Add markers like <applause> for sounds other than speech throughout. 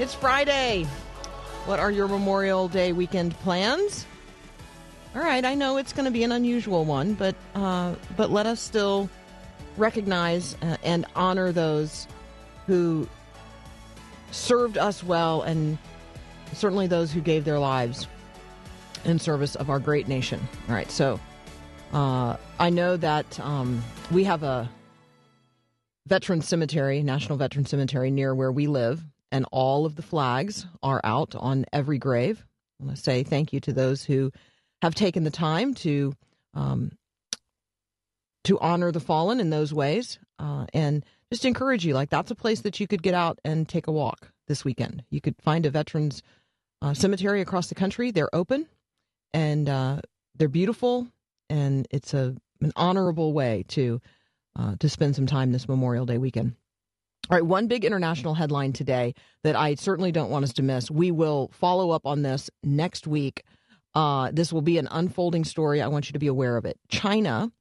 It's Friday. What are your Memorial Day weekend plans? All right, I know it's going to be an unusual one, but uh, but let us still recognize uh, and honor those who served us well, and certainly those who gave their lives in service of our great nation. All right, so uh, I know that um, we have a veteran cemetery, National Veteran Cemetery, near where we live, and all of the flags are out on every grave. I want to say thank you to those who have taken the time to um, to honor the fallen in those ways, uh, and just encourage you. Like that's a place that you could get out and take a walk this weekend. You could find a veterans uh, cemetery across the country. They're open, and uh, they're beautiful, and it's a an honorable way to uh, to spend some time this Memorial Day weekend. All right, one big international headline today that I certainly don't want us to miss. We will follow up on this next week. Uh, this will be an unfolding story. I want you to be aware of it. China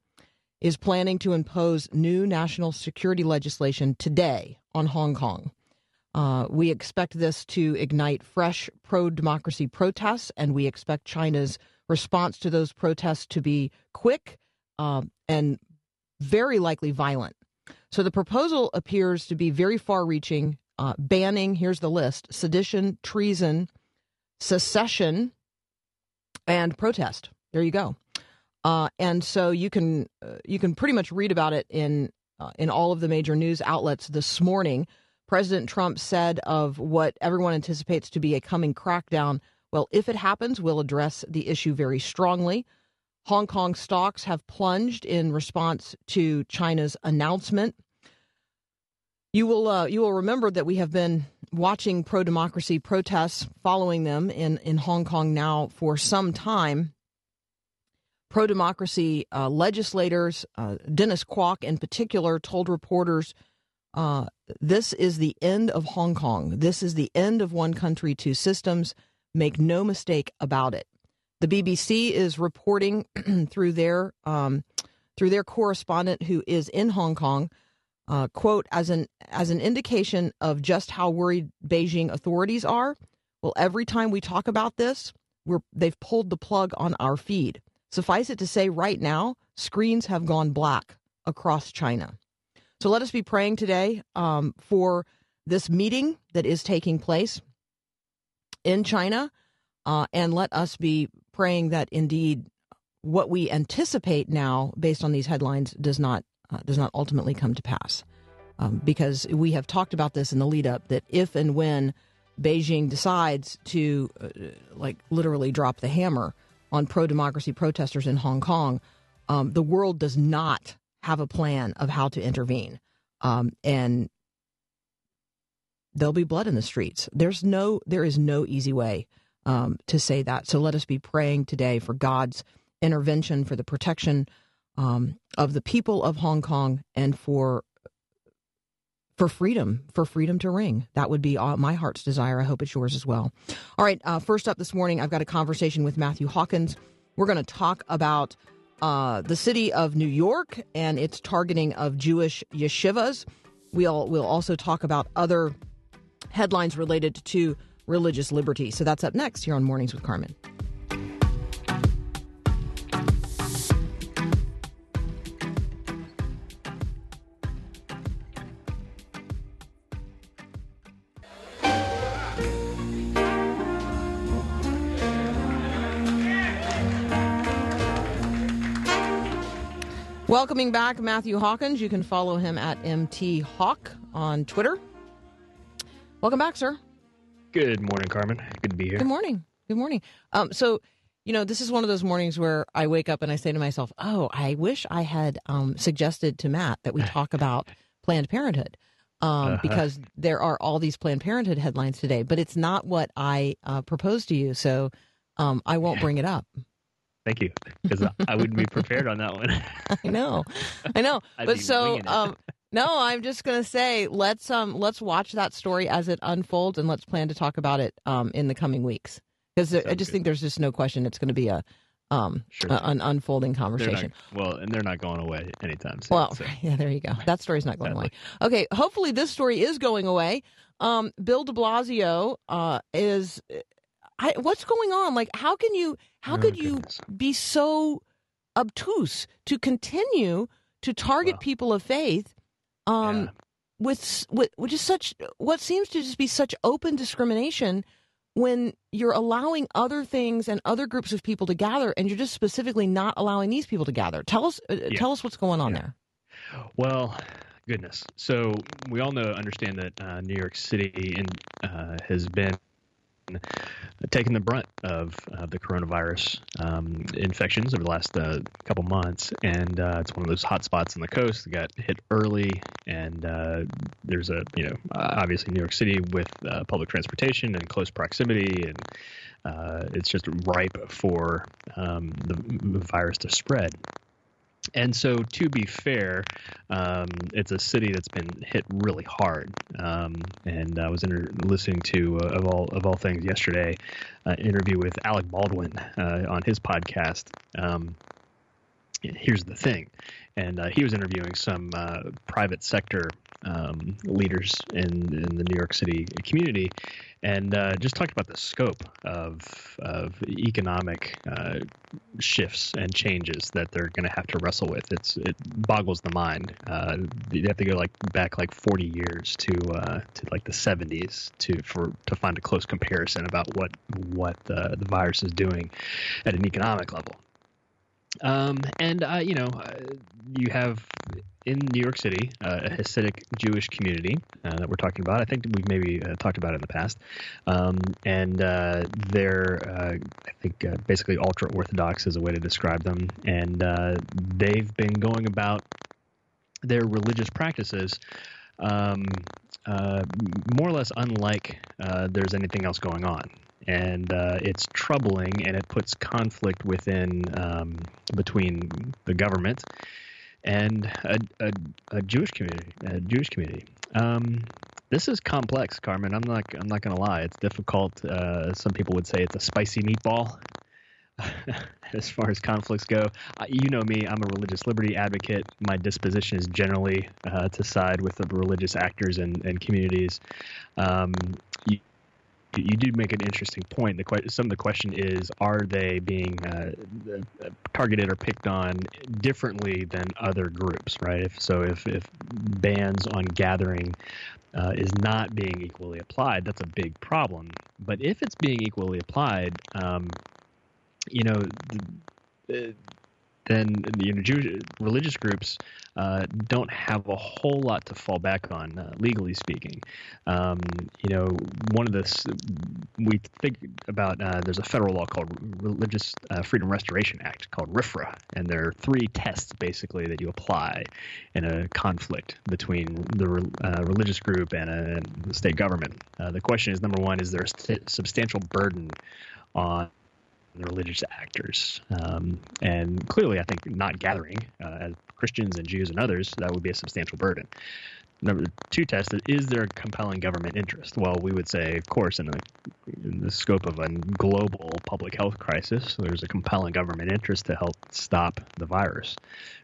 is planning to impose new national security legislation today on Hong Kong. Uh, we expect this to ignite fresh pro democracy protests, and we expect China's response to those protests to be quick uh, and very likely violent. So the proposal appears to be very far reaching, uh, banning, here's the list sedition, treason, secession, and protest. There you go. Uh, and so you can uh, you can pretty much read about it in uh, in all of the major news outlets this morning. President Trump said of what everyone anticipates to be a coming crackdown. Well, if it happens, we'll address the issue very strongly. Hong Kong stocks have plunged in response to China's announcement. You will uh, you will remember that we have been watching pro democracy protests, following them in in Hong Kong now for some time. Pro democracy uh, legislators, uh, Dennis Kwok in particular, told reporters, uh, "This is the end of Hong Kong. This is the end of one country, two systems. Make no mistake about it." The BBC is reporting <clears throat> through their um, through their correspondent who is in Hong Kong, uh, quote as an as an indication of just how worried Beijing authorities are. Well, every time we talk about this, we're they've pulled the plug on our feed. Suffice it to say, right now, screens have gone black across China. So let us be praying today um, for this meeting that is taking place in China, uh, and let us be praying that indeed what we anticipate now, based on these headlines, does not uh, does not ultimately come to pass. Um, because we have talked about this in the lead up that if and when Beijing decides to, uh, like, literally drop the hammer on pro democracy protesters in Hong Kong, um, the world does not have a plan of how to intervene. Um, and there'll be blood in the streets. There's no, there is no easy way um, to say that. So let us be praying today for God's intervention, for the protection um, of the people of Hong Kong, and for for freedom, for freedom to ring. That would be my heart's desire. I hope it's yours as well. All right. Uh, first up this morning, I've got a conversation with Matthew Hawkins. We're going to talk about uh, the city of New York and its targeting of Jewish yeshivas. We'll we'll also talk about other headlines related to religious liberty. So that's up next here on Mornings with Carmen. Welcoming back Matthew Hawkins. You can follow him at MT Hawk on Twitter. Welcome back, sir. Good morning, Carmen. Good to be here. Good morning. Good morning. Um, so, you know, this is one of those mornings where I wake up and I say to myself, "Oh, I wish I had um, suggested to Matt that we talk about Planned Parenthood." Um, Uh-huh. Because there are all these Planned Parenthood headlines today, but it's not what I uh, proposed to you, so um, I won't bring it up. Thank you, because I wouldn't be prepared on that one. <laughs> I know, I know. <laughs> But so, um, no, I'm just gonna say let's um let's watch that story as it unfolds, and let's plan to talk about it um in the coming weeks because I just good. think there's just no question it's going to be a um Sure. a- an unfolding They're not- conversation. well, and they're not going away anytime soon. Well, so. <laughs> yeah, there you go. That story's not going away. Okay, hopefully this story is going away. Um, Bill De Blasio uh, is. I, what's going on? Like, how can you? How Oh, could you be so obtuse to continue to target Wow. people of faith? Um, Yeah. with with is such what seems to just be such open discrimination when you're allowing other things and other groups of people to gather and you're just specifically not allowing these people to gather tell us uh, tell us what's going on Yeah. there Well, goodness. So we all know, understand that uh, New York City in, uh, has been taking the brunt of uh, the coronavirus um, infections over the last uh, couple months, and uh, it's one of those hot spots on the coast that got hit early. And uh, there's a, you know, obviously New York City with uh, public transportation and close proximity, and it's just ripe for um, the virus to spread. And so, to be fair, um, it's a city that's been hit really hard. Um, and I was inter- listening to, uh, of all of all things, yesterday, uh, interview with Alec Baldwin uh, on his podcast. Um, here's the thing, and uh, he was interviewing some uh, private sector um, leaders in in the New York City community, and uh, just talked about the scope of of economic uh, shifts and changes that they're going to have to wrestle with. It's it boggles the mind. Uh, you have to go like back like 40 years to uh, to like the 70s to for to find a close comparison about what what the virus is doing at an economic level. Um, and uh, you know, uh, you have in New York City uh, a Hasidic Jewish community uh, that we're talking about. I think we've maybe uh, talked about it in the past, um, and uh, they're I think basically ultra orthodox is a way to describe them, and they've been going about their religious practices. Um, more or less unlike there's anything else going on and uh, it's troubling and it puts conflict within um, between the government and a, a, a Jewish community a Jewish community um, this is complex Carmen I'm not I'm not gonna lie it's difficult uh, some people would say it's a spicy meatball <laughs> as far as conflicts go. You know me, I'm a religious liberty advocate. My disposition is generally uh, to side with the religious actors and, and communities. Um, you, do make an interesting point. The que- some of the question is, are they being uh, uh, targeted or picked on differently than other groups, right? If so, if if bans on gathering uh, is not being equally applied, that's a big problem. But if it's being equally applied, um, you know, th- uh, then you know, Jewish religious groups uh, don't have a whole lot to fall back on, uh, legally speaking. Um, you know, one of the we think about uh, there's a federal law called Religious uh, Freedom Restoration Act called RFRA, and there are three tests basically that you apply in a conflict between the re- uh, religious group and, a, and the state government. Uh, the question is number one: Is there a st- substantial burden on religious actors. Um, and clearly, I think not gathering uh, as Christians and Jews and others, that would be a substantial burden. Number two test is, there a compelling government interest? Well, we would say, of course, in in the scope of a global public health crisis, there's a compelling government interest to help stop the virus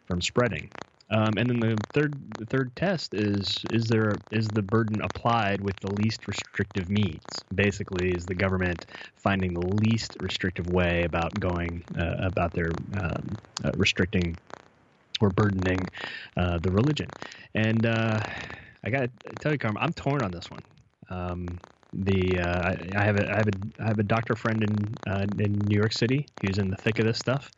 from spreading. Um, and then the third the third test is is there is the burden applied with the least restrictive means? Basically, is the government finding the least restrictive way about going uh, about their um, uh, restricting or burdening uh, the religion? And uh, I got to tell you, Carmen, I'm torn on this one. Um, the uh, I, I have a I have a I have a doctor friend in uh, in New York City who's in the thick of this stuff.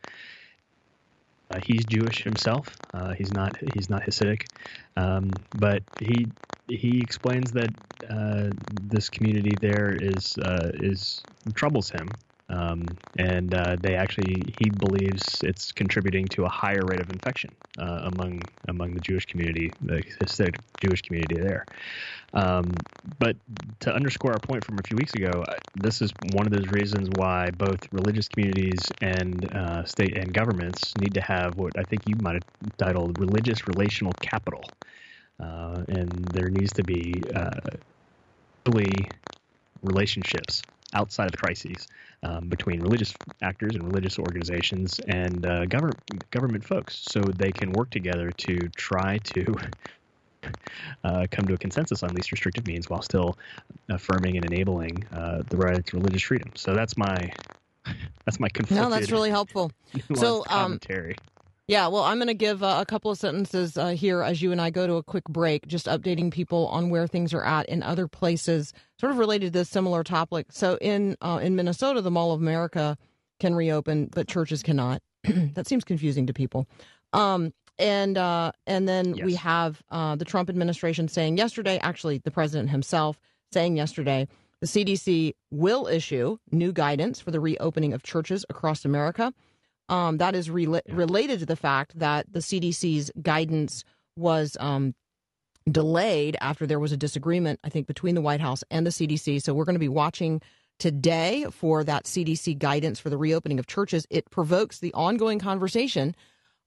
Uh, he's Jewish himself. Uh, he's not he's not Hasidic, um, but he he explains that uh, this community there is uh, is troubles him um, and uh, they actually he believes it's contributing to a higher rate of infection uh, among among the Jewish community, the Hasidic Jewish community there. Um, but to underscore our point from a few weeks ago, uh, this is one of those reasons why both religious communities and uh, state and governments need to have what I think you might have titled religious relational capital. Uh, and there needs to be uh, really relationships outside of the crises um, between religious actors and religious organizations and uh, government government folks, so they can work together to try to <laughs> uh, come to a consensus on least restrictive means while still affirming and enabling uh, the right to religious freedom. So that's my <laughs> that's my conflicted No, that's really helpful. <laughs> So, um, commentary. Yeah, well, I'm going to give uh, a couple of sentences uh, here as you and I go to a quick break, just updating people on where things are at in other places, sort of related to this similar topic. So, in uh, in Minnesota, the Mall of America can reopen, but churches cannot. <clears throat> that seems confusing to people. Um, and uh, and then we have uh, the Trump administration saying yesterday, actually, the president himself saying yesterday, the CDC will issue new guidance for the reopening of churches across America. Um, that is rela- related to the fact that the CDC's guidance was um, delayed after there was a disagreement, I think, between the White House and the CDC. So we're going to be watching today for that CDC guidance for the reopening of churches. It provokes the ongoing conversation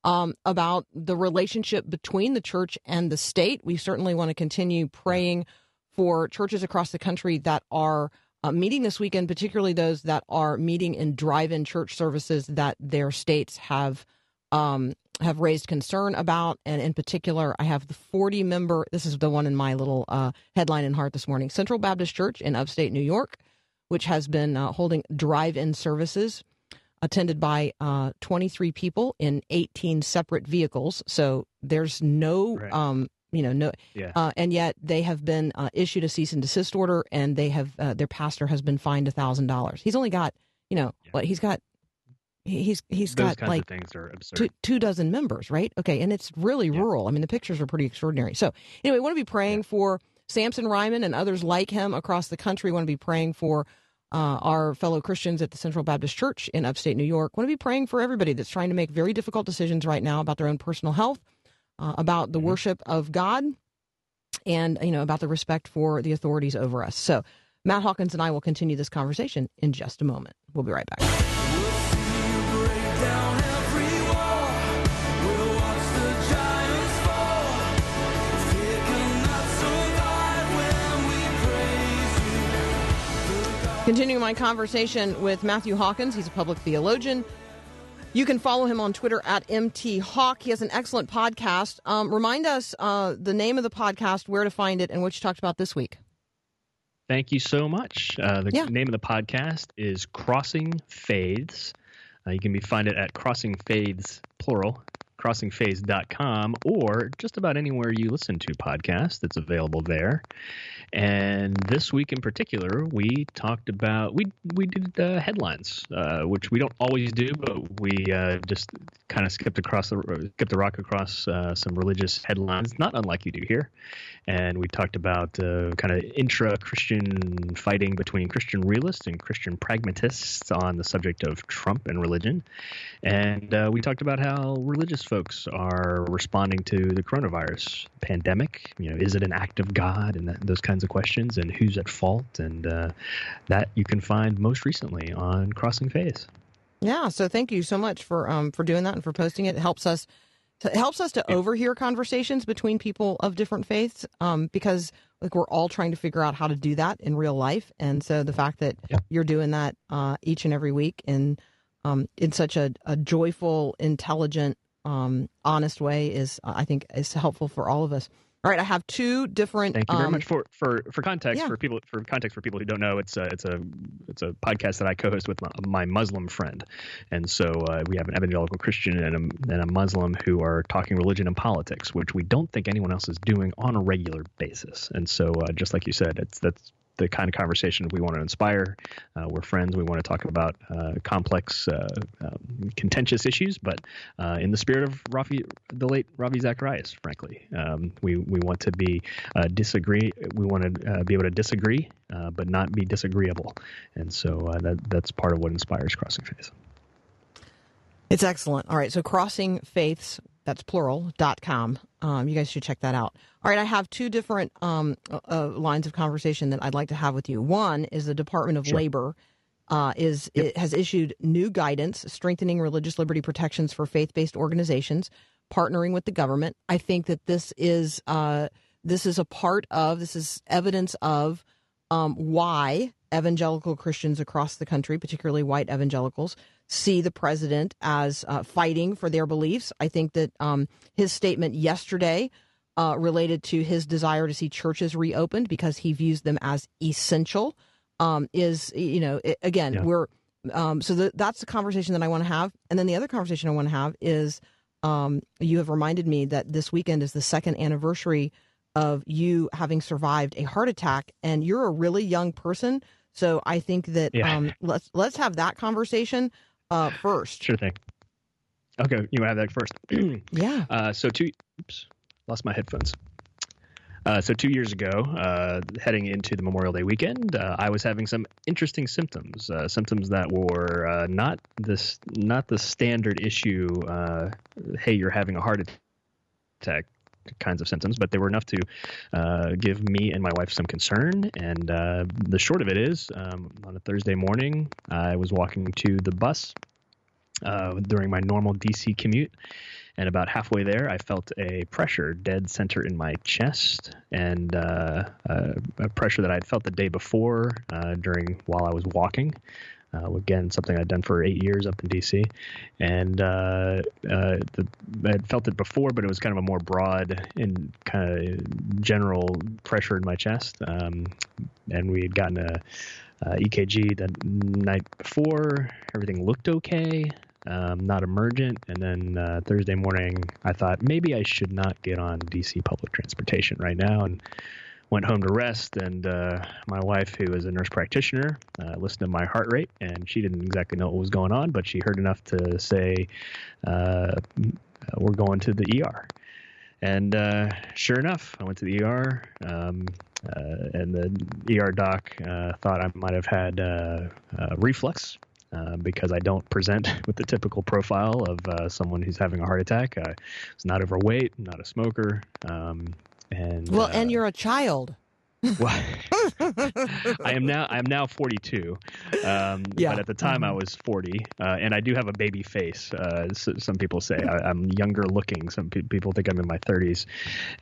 um, about the relationship between the church and the state. We certainly want to continue praying for churches across the country that are uh, meeting this weekend, particularly those that are meeting in drive-in church services that their states have um, have raised concern about. And in particular, I have the 40 member. This is the one in my little uh, headline in Heart this morning. Central Baptist Church in upstate New York, which has been uh, holding drive-in services attended by uh, 23 people in 18 separate vehicles. So there's no, Right. um, you know, no, Yeah. uh, and yet they have been uh, issued a cease and desist order, and they have uh, their pastor has been fined a thousand dollars. He's only got, you know, Yeah. what he's got. he- He's he's Those got like things are absurd. two, two dozen members, right? Okay, and it's really Yeah. rural. I mean, the pictures are pretty extraordinary. So, anyway, we want to be praying for Samson Ryman and others like him across the country. We want to be praying for uh, our fellow Christians at the Central Baptist Church in upstate New York. We want to be praying for everybody that's trying to make very difficult decisions right now about their own personal health, uh, about the Mhm. worship of God, and you know about the respect for the authorities over us. So, Matt Hawkins and I will continue this conversation in just a moment. We'll be right back. break down every wall. We'll watch the giants fall. Fear cannot survive when we praise you. Continuing my conversation with Matthew Hawkins, he's a public theologian. You can follow him on Twitter at MT Hawk. He has an excellent podcast. Um, remind us uh, the name of the podcast, where to find it, and what you talked about this week. Thank you so much. Uh, the Yeah. name of the podcast is Crossing Faiths. Uh, you can be find it at Crossing Faiths plural crossingfaiths.com or just about anywhere you listen to podcasts. It's available there. And this week in particular, we talked about we we did uh, headlines, uh, which we don't always do, but we uh, just kind of skipped across the skipped the rock across uh, some religious headlines, not unlike you do here. And we talked about uh, kind of intra Christian fighting between Christian realists and Christian pragmatists on the subject of Trump and religion. And uh, we talked about how religious folks are responding to the coronavirus pandemic. You know, is it an act of God and that, those kinds of questions, and who's at fault? And uh, that you can find most recently on Crossing Faiths. Yeah, so thank you so much for um, for doing that and for posting it. It helps us to, it helps us to overhear conversations between people of different faiths um, because like we're all trying to figure out how to do that in real life. And so the fact that Yeah. you're doing that uh, each and every week in um, in such a, a joyful, intelligent, um, honest way is uh, I think is helpful for all of us. All right, I have two different. Thank you very um, much for for for context yeah. for people for context for people who don't know. It's a it's a it's a podcast that I co-host with my, my Muslim friend, and so uh, we have an evangelical Christian and a, and a Muslim who are talking religion and politics, which we don't think anyone else is doing on a regular basis. And so, uh, just like you said, it's that's the kind of conversation we want to inspire. Uh, we're friends. We want to talk about uh, complex, uh, um, contentious issues, but uh, in the spirit of Rafi, the late Ravi Zacharias, frankly, um, we we want to be uh, disagree. We want to be able to disagree, but not be disagreeable, and so that that's part of what inspires Crossing Faiths. It's excellent. All right. So crossing faiths, that's plural, dot com. Um, you guys should check that out. All right. I have two different um, uh, uh, lines of conversation that I'd like to have with you. One is the Department of Labor uh, is it has issued new guidance strengthening religious liberty protections for faith-based organizations partnering with the government. I think that this is uh, this is a part of this is evidence of um, why evangelical Christians across the country, particularly white evangelicals, see the president as uh, fighting for their beliefs. I think that um, his statement yesterday uh, related to his desire to see churches reopened because he views them as essential um, is, you know, it, again, Yeah. we're um, so the, that's the conversation that I want to have. And then the other conversation I want to have is um, you have reminded me that this weekend is the second anniversary of you having survived a heart attack, and you're a really young person. So I think that Yeah. um, let's let's have that conversation uh, first. Sure thing. Okay, you have that first. <clears throat> Yeah. Uh, so two, oops, lost my headphones. Uh, so two years ago, uh, heading into the Memorial Day weekend, uh, I was having some interesting symptoms. Uh, symptoms that were uh, not this, not the standard issue. Uh, hey, you're having a heart attack kinds of symptoms, but they were enough to uh, give me and my wife some concern. And uh, the short of it is, um, on a Thursday morning, I was walking to the bus uh, during my normal DC commute. And about halfway there, I felt a pressure dead center in my chest, and uh, uh, a pressure that I'd felt the day before uh, during while I was walking. Uh, again, something I'd done for eight years up in DC, and uh, uh, the, I'd felt it before, but it was kind of a more broad and kind of general pressure in my chest. Um, and we had gotten a, uh EKG the night before. Everything looked okay um, not emergent. And then uh, Thursday morning, I thought maybe I should not get on DC public transportation right now, and went home to rest. And uh, my wife, who is a nurse practitioner, uh, listened to my heart rate, and she didn't exactly know what was going on, but she heard enough to say, uh, "We're going to the ER." And uh, sure enough, I went to the ER, um, uh, and the ER doc uh, thought I might have had reflux uh, because I don't present <laughs> with the typical profile of uh, someone who's having a heart attack. I was not overweight, not a smoker, um, and Well, uh, and you're a child. well, <laughs> I am now I am now 42, um, Yeah. but at the time I was 40, uh, and I do have a baby face. Uh, s some people say I, I'm younger looking. Some pe- people think I'm in my 30s,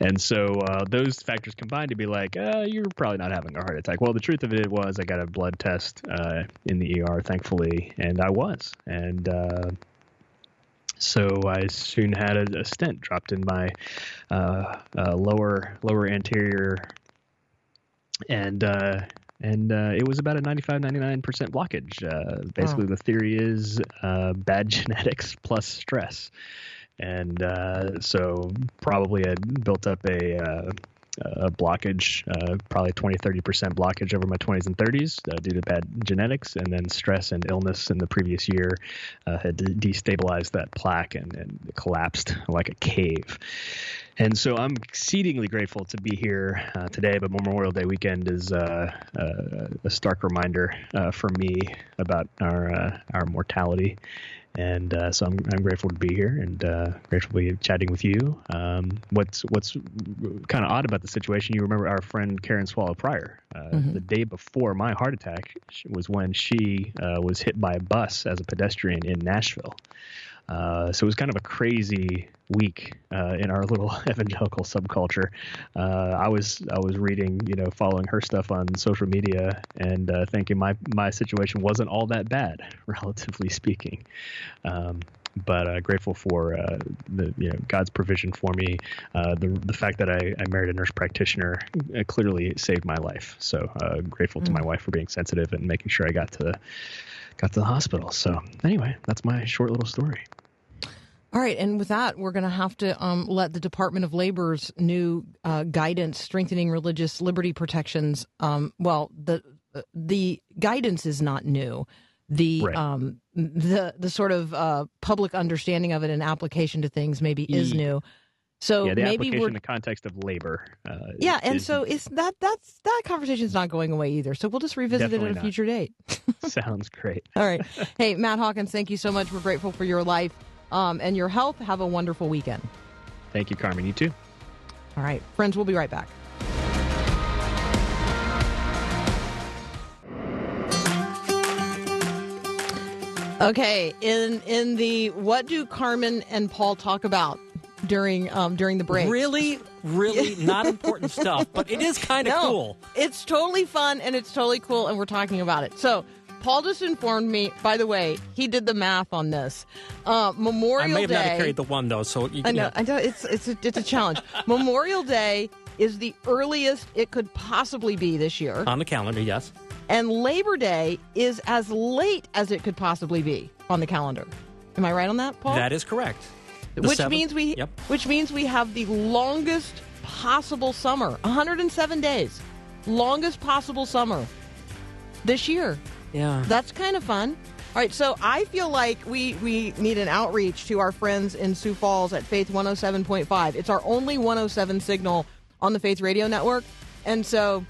and so uh, those factors combined to be like, uh, you're probably not having a heart attack. Well, the truth of it was I got a blood test uh, in the ER, thankfully, and I was, and. So I soon had a, a stent dropped in my uh, uh, lower lower anterior. And uh, and uh, it was about a 95 99% blockage. Uh, basically the theory is uh, bad <laughs> genetics plus stress. And uh, so probably had built up a uh, blockage, uh, probably 20, 30% blockage over my 20s and 30s uh, due to bad genetics, and then stress and illness in the previous year uh, had destabilized that plaque and, and collapsed like a cave. And so I'm exceedingly grateful to be here uh, today. But Memorial Day weekend is uh, uh, a stark reminder uh, for me about our uh, our mortality. And uh, so I'm, I'm grateful to be here and uh, grateful to be chatting with you. Um, what's what's kind of odd about the situation? You remember our friend Karen Swallow Prior. Uh, The day before my heart attack was when she uh, was hit by a bus as a pedestrian in Nashville. Uh, so it was kind of a crazy week uh, in our little <laughs> evangelical subculture. Uh, I was I was reading, you know, following her stuff on social media and uh, thinking my my situation wasn't all that bad, <laughs> relatively speaking. Um, but uh, grateful for uh, the you know God's provision for me. Uh, the the fact that I, I married a nurse practitioner uh, clearly saved my life. So uh, grateful to my wife for being sensitive and making sure I got to got to the hospital. So anyway, that's my short little story. All right, and with that, we're going to have to um, let the Department of Labor's new uh, guidance strengthening religious liberty protections. Um, well, the the guidance is not new. The Right. um, the the sort of uh, public understanding of it and application to things maybe is new. So yeah, the maybe we're in the context of labor. Uh, yeah, and is- so it's that that's that conversation's not going away either. So we'll just revisit it at a not. future date. <laughs> sounds great. All right. <laughs> Hey, Matt Hawkins, thank you so much. We're grateful for your life um, and your health. Have a wonderful weekend. Thank you, Carmen. You too. All right, friends, we'll be right back. Okay, in in the what do Carmen and Paul talk about during um, during the break? Really, really <laughs> not important stuff, but it is kind of No, cool. It's totally fun and it's totally cool, and we're talking about it. So, Paul just informed me. By the way, he did the math on this. Uh, Memorial Day. I may have Day. not carried the one though, so you, I know. I know. It's it's a, it's a challenge. <laughs> Memorial Day is the earliest it could possibly be this year, on the calendar. Yes, and Labor Day is as late as it could possibly be on the calendar. Am I right on that, Paul? that is correct. The which seventh- means we Yep. which means we have the longest possible summer 107 days longest possible summer this year Yeah. that's kind of fun. All right so i feel like we we need an outreach to our friends in sioux falls at faith 107.5 it's our only 107 signal on the faith radio network. And so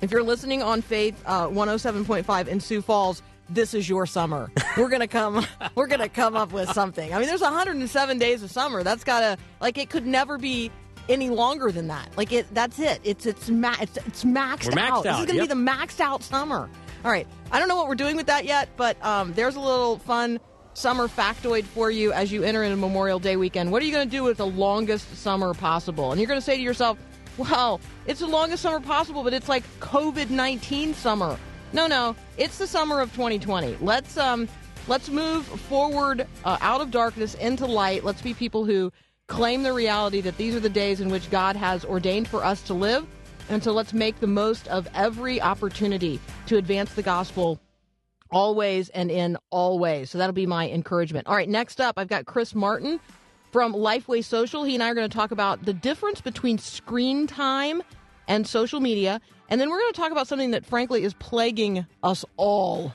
if you're listening on faith uh, 107.5 in sioux falls this is your summer. <laughs> We're gonna come we're gonna come up with something. I mean there's 107 days of summer. That's gotta like it could never be any longer than that. Like it that's it. It's it's ma- it's, it's maxed, maxed out. this is gonna yep. be the maxed out summer all right. I don't know what we're doing with that yet but um, there's a little fun summer factoid for you as you enter into memorial day weekend. What are you going to do with the longest summer possible? And you're going to say to yourself well it's the longest summer possible but it's like covid-19 summer. No no. It's the summer of 2020 let's um let's move forward uh, out of darkness into light. Let's be people who claim the reality that these are the days in which god has ordained for us to live and so let's make the most of every opportunity to advance the gospel always and in all ways. So that'll be my encouragement. All right, next up, I've got Chris Martin from Lifeway Social. He and I are going to talk about the difference between screen time and social media. And then we're going to talk about something that, frankly, is plaguing us all,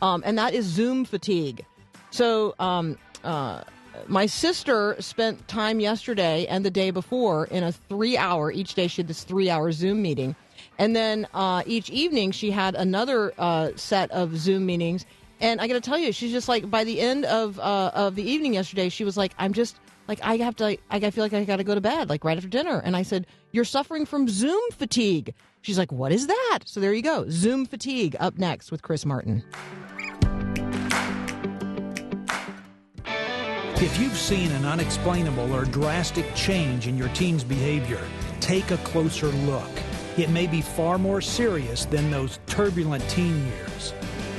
um, and that is Zoom fatigue. So, um, uh, my sister spent time yesterday and the day before in a three hour, each day she had this three hour Zoom meeting. And then uh, each evening she had another uh, set of Zoom meetings. And I got to tell you, she's just like, by the end of, uh, of the evening yesterday, she was like, I'm just, like, I have to, like, I feel like I got to go to bed, like right after dinner. And I said, You're suffering from Zoom fatigue. She's like, What is that? So there you go. Zoom fatigue up next with Chris Martin. If you've seen an unexplainable or drastic change in your teen's behavior, take a closer look. It may be far more serious than those turbulent teen years.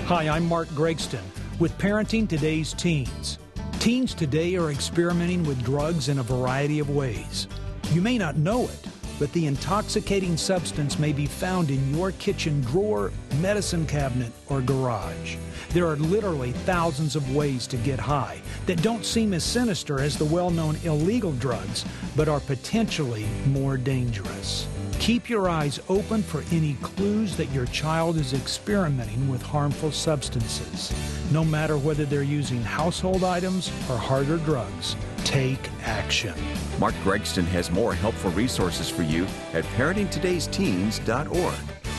Hi, I'm Mark Gregston with Parenting Today's Teens. Teens today are experimenting with drugs in a variety of ways. You may not know it, but the intoxicating substance may be found in your kitchen drawer, medicine cabinet, or garage. There are literally thousands of ways to get high that don't seem as sinister as the well known illegal drugs, but are potentially more dangerous. Keep your eyes open for any clues that your child is experimenting with harmful substances. No matter whether they're using household items or harder drugs, take action. Mark Gregston has more helpful resources for you at parentingtodaysteens.org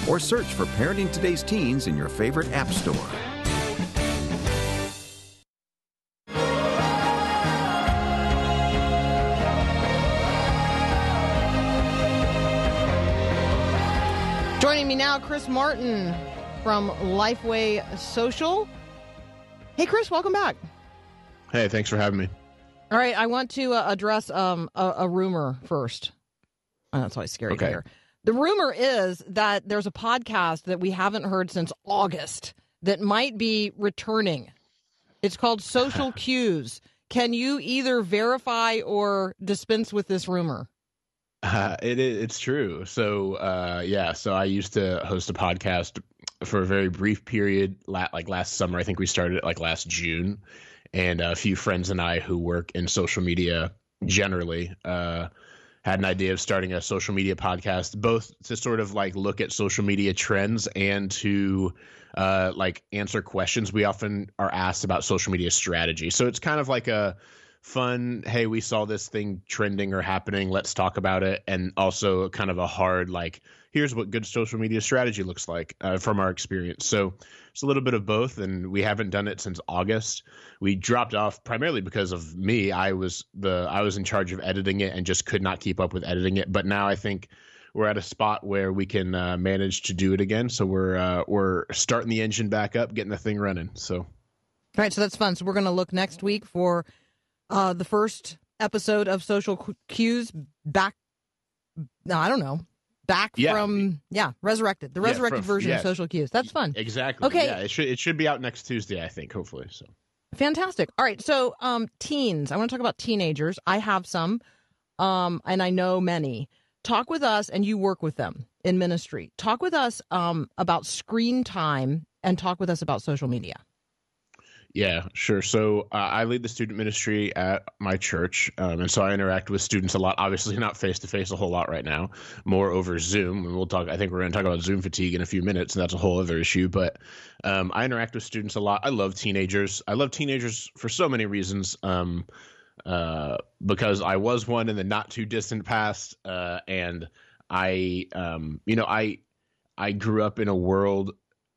or search for Parenting Today's Teens in your favorite app store. Now, Chris Martin from Lifeway Social. Hey, Chris, welcome back. Hey, thanks for having me. All right, I want to uh, address um, a, a rumor first. Oh, that's always scary to Okay. hear. The rumor is that there's a podcast that we haven't heard since August that might be returning. It's called Social <laughs> Cues. Can you either verify or dispense with this rumor? Uh, it, it it's true. So uh, yeah, so I used to host a podcast for a very brief period, like last summer. I think we started it like last June, and a few friends and I who work in social media generally uh, had an idea of starting a social media podcast, both to sort of like look at social media trends and to uh, like answer questions we often are asked about social media strategy. So it's kind of like a fun, hey, we saw this thing trending or happening, let's talk about it, and also kind of a hard like, here's what good social media strategy looks like uh, from our experience. So it's a little bit of both, and we haven't done it since August. We dropped off primarily because of me. I was the I was in charge of editing it and just could not keep up with editing it. But now I think we're at a spot where we can uh, manage to do it again. So we're uh, we're starting the engine back up, getting the thing running. So All right, so that's fun. So we're going to look next week for uh, the first episode of Social Cues back. No, I don't know. Back Yeah. from yeah, resurrected. The Yeah, resurrected from- version yeah. of Social Cues. That's fun. exactly, Okay. Yeah, it should it should be out next Tuesday, I think. Hopefully, so. Fantastic. All right, so um, teens. I want to talk about teenagers. I have some, um, and I know many. Talk with us, and you work with them in ministry. Talk with us um, about screen time, and talk with us about social media. Yeah, sure. So uh, I lead the student ministry at my church, um, and so I interact with students a lot. Obviously, <laughs> not face to face a whole lot right now, more over Zoom. And we'll talk. I think we're going to talk about Zoom fatigue in a few minutes, and that's a whole other issue. But um, I interact with students a lot. I love teenagers. I love teenagers for so many reasons. Um, uh, because I was one in the not too distant past, uh, and I, um, you know, I, I grew up in a world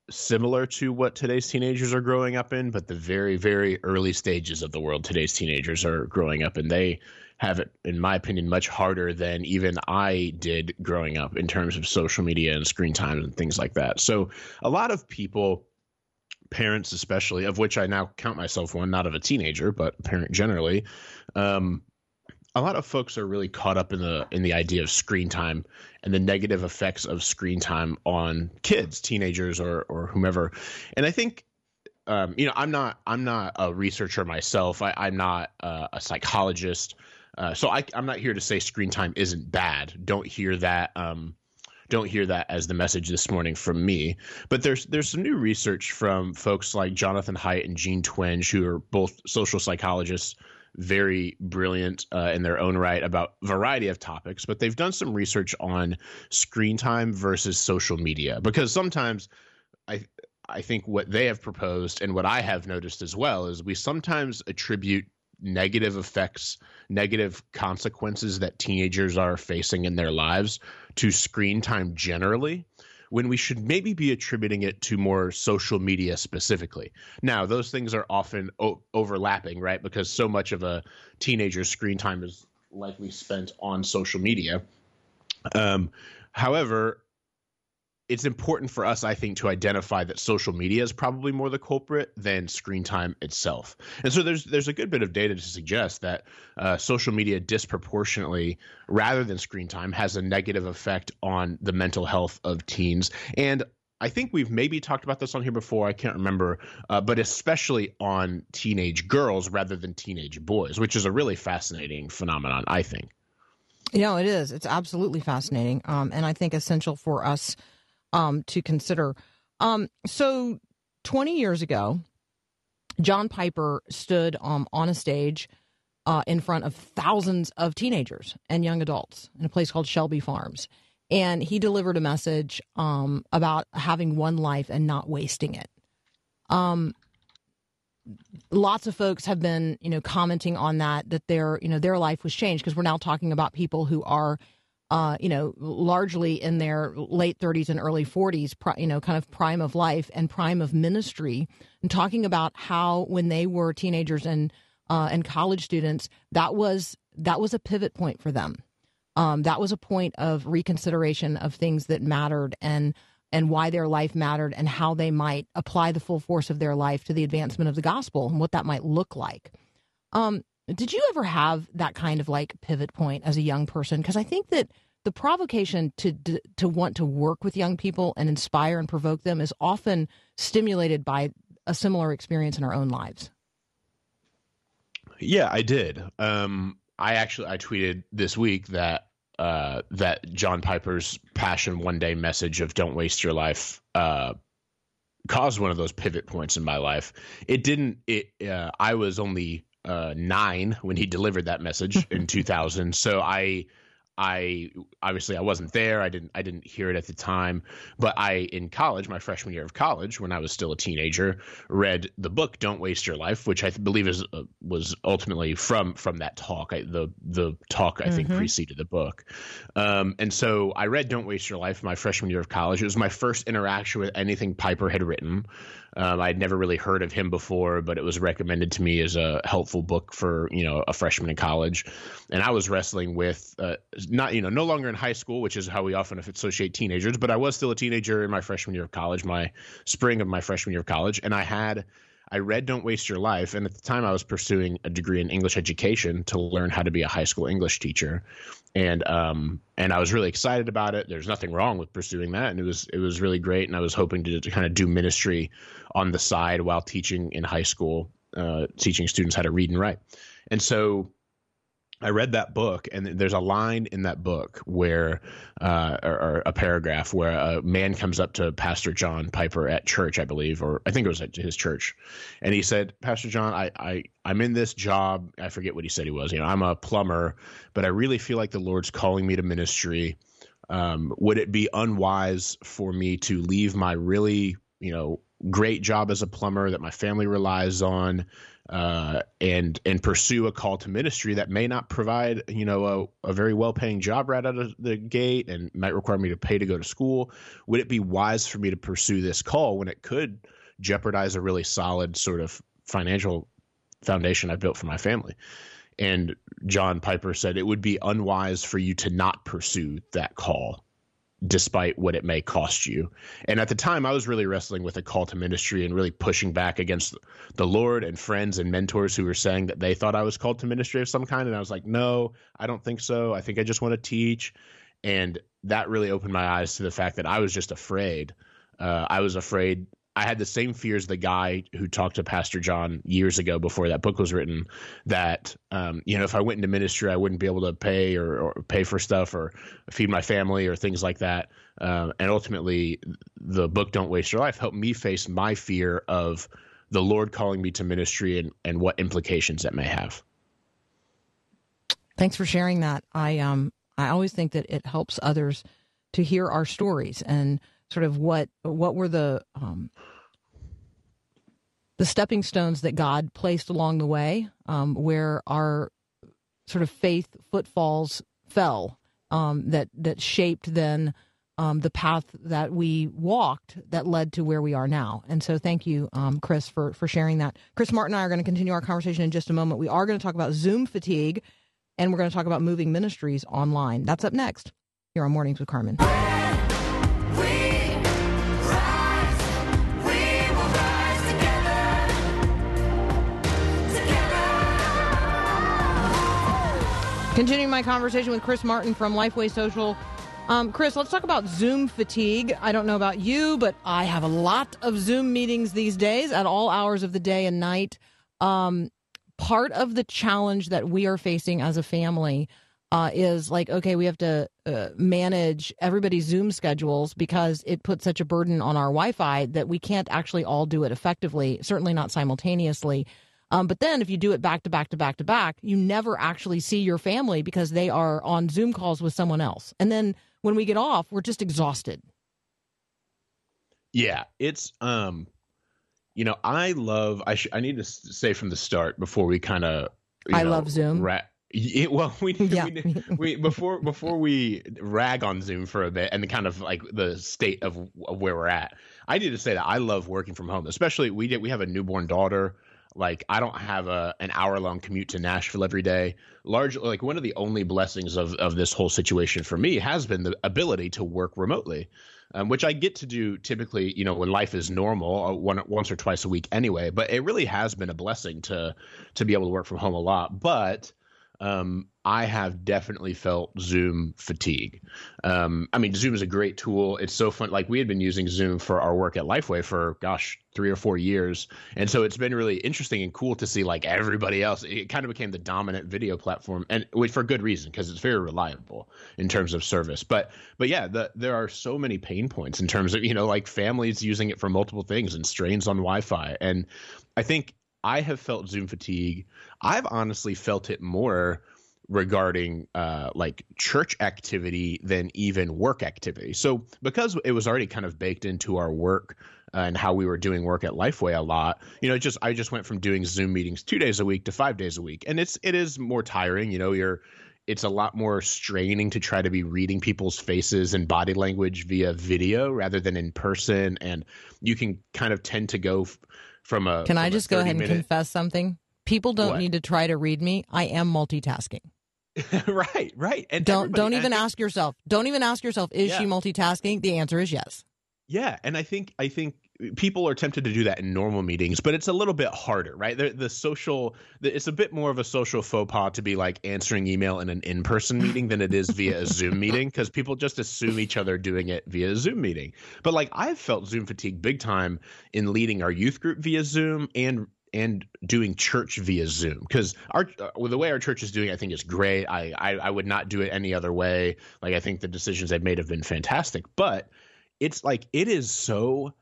similar to what today's teenagers are growing up in, but the very, very early stages of the world today's teenagers are growing up, and they have it, in my opinion, much harder than even I did growing up in terms of social media and screen time and things like that. So, a lot of people, parents especially, of which I now count myself one, not of a teenager, but parent generally, um, a lot of folks are really caught up in the in the idea of screen time and the negative effects of screen time on kids, teenagers, or or whomever. And I think, um, you know, I'm not I'm not a researcher myself. I, I'm not uh, a psychologist, uh, so I, I'm not here to say screen time isn't bad. Don't hear that. Um, don't hear that as the message this morning from me. But there's there's some new research from folks like Jonathan Haidt and Jean Twenge, who are both social psychologists, very brilliant uh, in their own right about variety of topics. But they've done some research on screen time versus social media because sometimes I I think what they have proposed and what I have noticed as well is we sometimes attribute negative effects, negative consequences that teenagers are facing in their lives to screen time generally when we should maybe be attributing it to more social media specifically. Now, those things are often o- overlapping, right? Because so much of a teenager's screen time is likely spent on social media. Um, however, it's important for us, I think, to identify that social media is probably more the culprit than screen time itself. And so there's there's a good bit of data to suggest that uh, social media disproportionately, rather than screen time, has a negative effect on the mental health of teens. And I think we've maybe talked about this on here before. I can't remember, uh, but especially on teenage girls rather than teenage boys, which is a really fascinating phenomenon. I think. You know, it is. It's absolutely fascinating, um, and I think essential for us um, to consider. Um, so, 20 years ago, John Piper stood um, on a stage uh, in front of thousands of teenagers and young adults in a place called Shelby Farms. And he delivered a message um, about having one life and not wasting it. Um, lots of folks have been, you know, commenting on that that their, you know, their life was changed because we're now talking about people who are, uh, you know, largely in their late 30s and early 40s, you know, kind of prime of life and prime of ministry, and talking about how when they were teenagers and uh, and college students, that was that was a pivot point for them. Um, that was a point of reconsideration of things that mattered and and why their life mattered and how they might apply the full force of their life to the advancement of the gospel and what that might look like. Um, did you ever have that kind of like pivot point as a young person? Because I think that the provocation to to want to work with young people and inspire and provoke them is often stimulated by a similar experience in our own lives. Yeah, I did. Um, I actually I tweeted this week that uh, that John Piper's passion one day message of "Don't waste your life" uh, caused one of those pivot points in my life. It didn't. It. Uh, I was only uh, nine when he delivered that message <laughs> in 2000. So I. I obviously I wasn't there. I didn't I didn't hear it at the time, but I in college, my freshman year of college, when I was still a teenager, read the book "Don't Waste Your Life," which I believe is uh, was ultimately from from that talk. I, the the talk I think preceded the book, um, and so I read "Don't Waste Your Life" my freshman year of college. It was my first interaction with anything Piper had written. Um, I had never really heard of him before, but it was recommended to me as a helpful book for you know a freshman in college, and I was wrestling with uh, not you know no longer in high school, which is how we often associate teenagers, but I was still a teenager in my freshman year of college, my spring of my freshman year of college, and I had. I read Don't Waste Your Life, and at the time I was pursuing a degree in English education to learn how to be a high school English teacher, and um and I was really excited about it. There's nothing wrong with pursuing that, and it was it was really great. And I was hoping to, to kind of do ministry on the side while teaching in high school, uh, teaching students how to read and write. And so I read that book, and there's a line in that book where, uh, or, or a paragraph where a man comes up to Pastor John Piper at church, I believe, or I think it was at his church, and he said, "Pastor John, I, I I'm in this job. I forget what he said he was. You know, I'm a plumber, but I really feel like the Lord's calling me to ministry. Um, would it be unwise for me to leave my really, you know, great job as a plumber that my family relies on?" Uh, and and pursue a call to ministry that may not provide you know a, a very well paying job right out of the gate and might require me to pay to go to school. Would it be wise for me to pursue this call when it could jeopardize a really solid sort of financial foundation i built for my family? And john piper said it would be unwise for you to not pursue that call despite what it may cost you. And at the time, I was really wrestling with a call to ministry and really pushing back against the Lord and friends and mentors who were saying that they thought I was called to ministry of some kind. And I was like, no, I don't think so. I think I just want to teach. And that really opened my eyes to the fact that I was just afraid. Uh, I was afraid. I had the same fears the guy who talked to Pastor John years ago before that book was written. That um, you know, if I went into ministry, I wouldn't be able to pay or, or pay for stuff or feed my family or things like that. Um, and ultimately, the book "Don't Waste Your Life" helped me face my fear of the Lord calling me to ministry and, and what implications that may have. Thanks for sharing that. I um I always think that it helps others to hear our stories and sort of what what were the um the stepping stones that God placed along the way, um, where our sort of faith footfalls fell, um, that that shaped then um, the path that we walked that led to where we are now. And so, thank you, um, Chris, for for sharing that. Chris Martin and I are going to continue our conversation in just a moment. We are going to talk about Zoom fatigue, and we're going to talk about moving ministries online. That's up next here on Mornings with Carmen. Continuing my conversation with Chris Martin from Lifeway Social. Um, Chris, let's talk about Zoom fatigue. I don't know about you, but I have a lot of Zoom meetings these days at all hours of the day and night. Um, part of the challenge that we are facing as a family uh, is like, okay, we have to uh, manage everybody's Zoom schedules because it puts such a burden on our Wi Fi that we can't actually all do it effectively, certainly not simultaneously. Um, but then if you do it back to back to back to back, you never actually see your family because they are on Zoom calls with someone else. And then when we get off, we're just exhausted. Yeah, it's um, you know, I love. I sh- I need to say from the start before we kind of. I love Zoom. Ra- it, <laughs> well, we, Yeah. we, we before before we rag on Zoom for a bit and the kind of like the state of, of where we're at. I need to say that I love working from home, especially we did we have a newborn daughter. Like I don't have a an hour long commute to Nashville every day. Large like one of the only blessings of of this whole situation for me has been the ability to work remotely. Um, which I get to do typically, you know, when life is normal, uh, one, once or twice a week anyway. But it really has been a blessing to to be able to work from home a lot. But um, I have definitely felt Zoom fatigue. Um, I mean, Zoom is a great tool. It's so fun. Like we had been using Zoom for our work at Lifeway for gosh, three or four years, and so it's been really interesting and cool to see like everybody else. It kind of became the dominant video platform, and which for good reason because it's very reliable in terms of service. But but yeah, the, there are so many pain points in terms of you know like families using it for multiple things and strains on Wi-Fi, and I think I have felt Zoom fatigue. I've honestly felt it more regarding uh, like church activity than even work activity. So because it was already kind of baked into our work uh, and how we were doing work at Lifeway a lot, you know, just I just went from doing Zoom meetings two days a week to five days a week, and it's it is more tiring. You know, you're it's a lot more straining to try to be reading people's faces and body language via video rather than in person, and you can kind of tend to go from a. Can I from a just go ahead and minute- confess something? People don't What? need to try to read me. I am multitasking. <laughs> right, right, and Don't don't even think- ask yourself. Don't even ask yourself. Is she multitasking? The answer is yes. Yeah, and I think I think people are tempted to do that in normal meetings, but it's a little bit harder, right? The, the social, the, it's a bit more of a social faux pas to be like answering email in an in-person meeting than it is via a Zoom <laughs> meeting because people just assume each other doing it via a Zoom meeting. But like I've felt Zoom fatigue big time in leading our youth group via Zoom and and doing church via Zoom because our uh, well, the way our church is doing, I think is great. I, I I would not do it any other way. Like I think the decisions they've made have been fantastic, but it's like it is so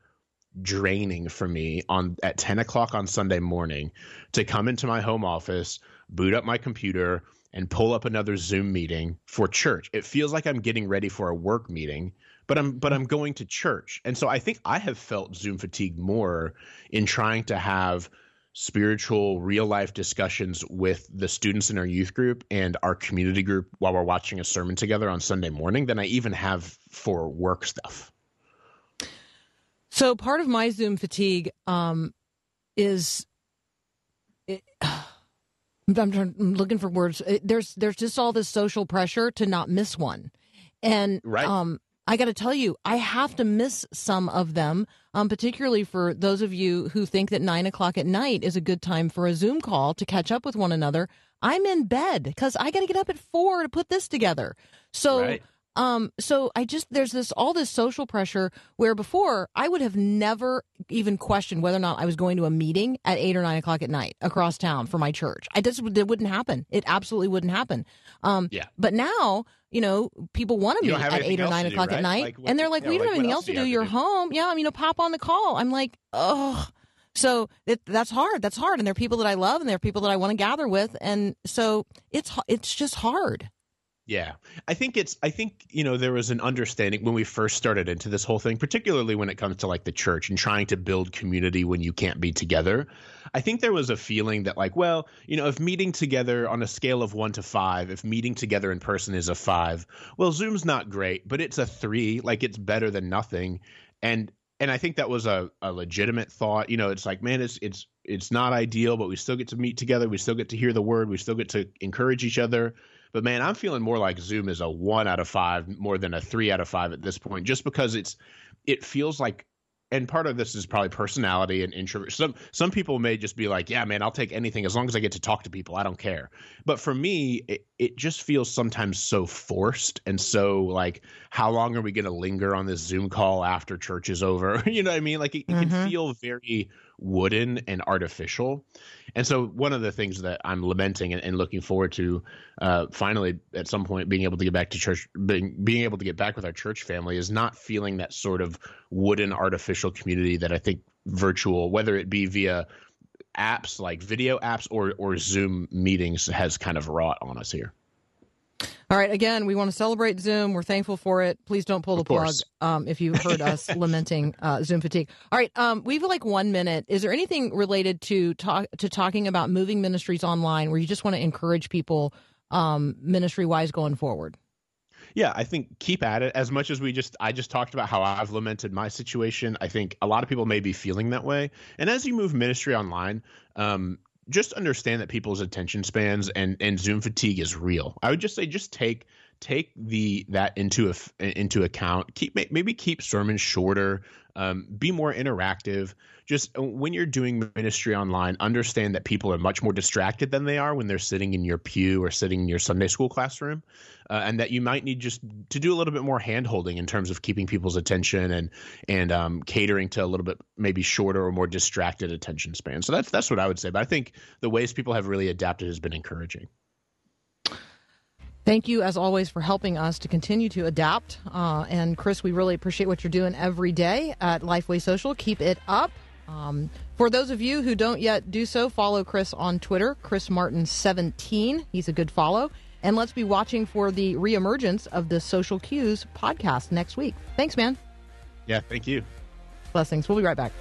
draining for me on at 10 o'clock on sunday morning to come into my home office boot up my computer and pull up another zoom meeting for church. It feels like i'm getting ready for a work meeting but i'm but i'm going to church. And so i think i have felt zoom fatigue more in trying to have spiritual real life discussions with the students in our youth group and our community group while we're watching a sermon together on sunday morning than i even have for work stuff So part of my Zoom fatigue um, is it, <sighs> I'm, trying, I'm looking for words. It- there's there's just all this social pressure to not miss one, and Right. um, I got to tell you, I have to miss some of them, um, particularly for those of you who think that nine o'clock at night is a good time for a Zoom call to catch up with one another. I'm in bed because I got to get up at four to put this together. So. Right. Um, so I just there's this all this social pressure where before I would have never even questioned whether or not I was going to a meeting at eight or nine o'clock at night across town for my church. I just it wouldn't happen. It absolutely wouldn't happen. Um, Yeah. But now you know people want to meet at eight or nine to do, o'clock at night, Like, what- and they're like, yeah, "We don't like, have anything else to do. You're do?" home. Yeah, I mean, you know, pop on the call." I'm like, oh. So it, that's hard. That's hard. And there are people that I love, and there are people that I want to gather with, and so it's it's just hard. Yeah. I think it's I think, you know, there was an understanding when we first started into this whole thing, particularly when it comes to like the church and trying to build community when you can't be together. I think there was a feeling that like, well, you know, if meeting together on a scale of 1 to 5, if meeting together in person is a 5, well, Zoom's not great, but it's a 3, like it's better than nothing. And and I think that was a, a legitimate thought. You know, it's like, man, it's it's it's not ideal, but we still get to meet together. We still get to hear the word. We still get to encourage each other. But man, I'm feeling more like Zoom is a one out of five more than a three out of five at this point, just because it's it feels like and part of this is probably personality and introvert. Some some people may just be like, "Yeah, man, I'll take anything as long as I get to talk to people. I don't care." But for me, it, it just feels sometimes so forced and so like, how long are we going to linger on this Zoom call after church is over? <laughs> you know what I mean? Like, it, it Mhm. can feel very wooden and artificial. And so, one of the things that I'm lamenting and, and looking forward to, uh, finally at some point being able to get back to church, being, being able to get back with our church family, is not feeling that sort of wooden artificial community that I think virtual, whether it be via apps like video apps or or Zoom meetings, has kind of wrought on us here. All right. Again, we want to celebrate Zoom. We're thankful for it. Please don't pull the plug um, if you heard us <laughs> lamenting uh, Zoom fatigue. All right. Um, we have like one minute. Is there anything related to talk to talking about moving ministries online where you just want to encourage people um, ministry wise going forward? Yeah, I think keep at it. As much as we just, I just talked about how I've lamented my situation. I think a lot of people may be feeling that way. And as you move ministry online, um, just understand that people's attention spans and and Zoom fatigue is real. I would just say, just take take the that into a, into account. Keep maybe keep sermons shorter. Um, be more interactive. Just uh, when you're doing ministry online, understand that people are much more distracted than they are when they're sitting in your pew or sitting in your Sunday school classroom, uh, and that you might need just to do a little bit more hand holding in terms of keeping people's attention and and um, catering to a little bit maybe shorter or more distracted attention span. So that's that's what I would say. But I think the ways people have really adapted has been encouraging. Thank you, as always, for helping us to continue to adapt. Uh, and Chris, we really appreciate what you're doing every day at Lifeway Social. Keep it up. Um, for those of you who don't yet do so, follow Chris on Twitter, Chris Martin17. He's a good follow. And let's be watching for the reemergence of the Social Cues podcast next week. Thanks, man. Yeah, thank you. Blessings. We'll be right back.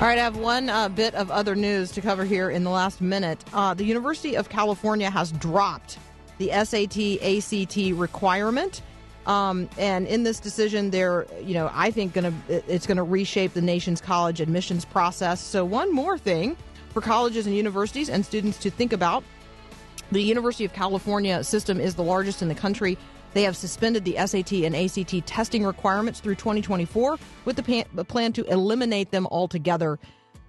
All right, I have one uh, bit of other news to cover here in the last minute. Uh, the University of California has dropped the SAT ACT requirement. Um, and in this decision, they're, you know, I think to it's going to reshape the nation's college admissions process. So one more thing for colleges and universities and students to think about: the University of California system is the largest in the country. They have suspended the SAT and ACT testing requirements through 2024 with the plan to eliminate them altogether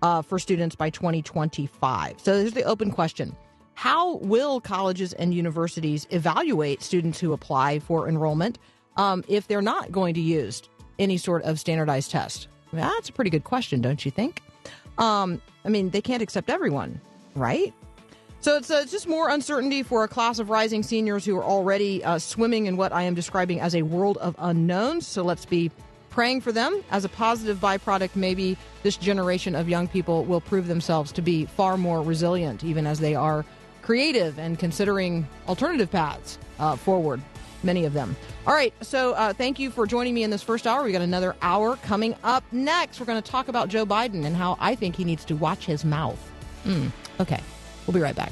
uh, for students by 2025. So here's the open question. How will colleges and universities evaluate students who apply for enrollment um, if they're not going to use any sort of standardized test? That's a pretty good question, don't you think? Um, I mean, they can't accept everyone, right? So it's, uh, just more uncertainty for a class of rising seniors who are already uh, swimming in what I am describing as a world of unknowns. So let's be praying for them. As a positive byproduct, maybe this generation of young people will prove themselves to be far more resilient, even as they are creative and considering alternative paths uh, forward. Many of them. All right, so uh, thank you for joining me in this first hour. We got another hour coming up next. We're going to talk about Joe Biden and how I think he needs to watch his mouth. Hmm. Okay. We'll be right back.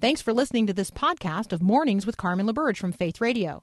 Thanks for listening to this podcast of Mornings with Carmen LaBerge from Faith Radio.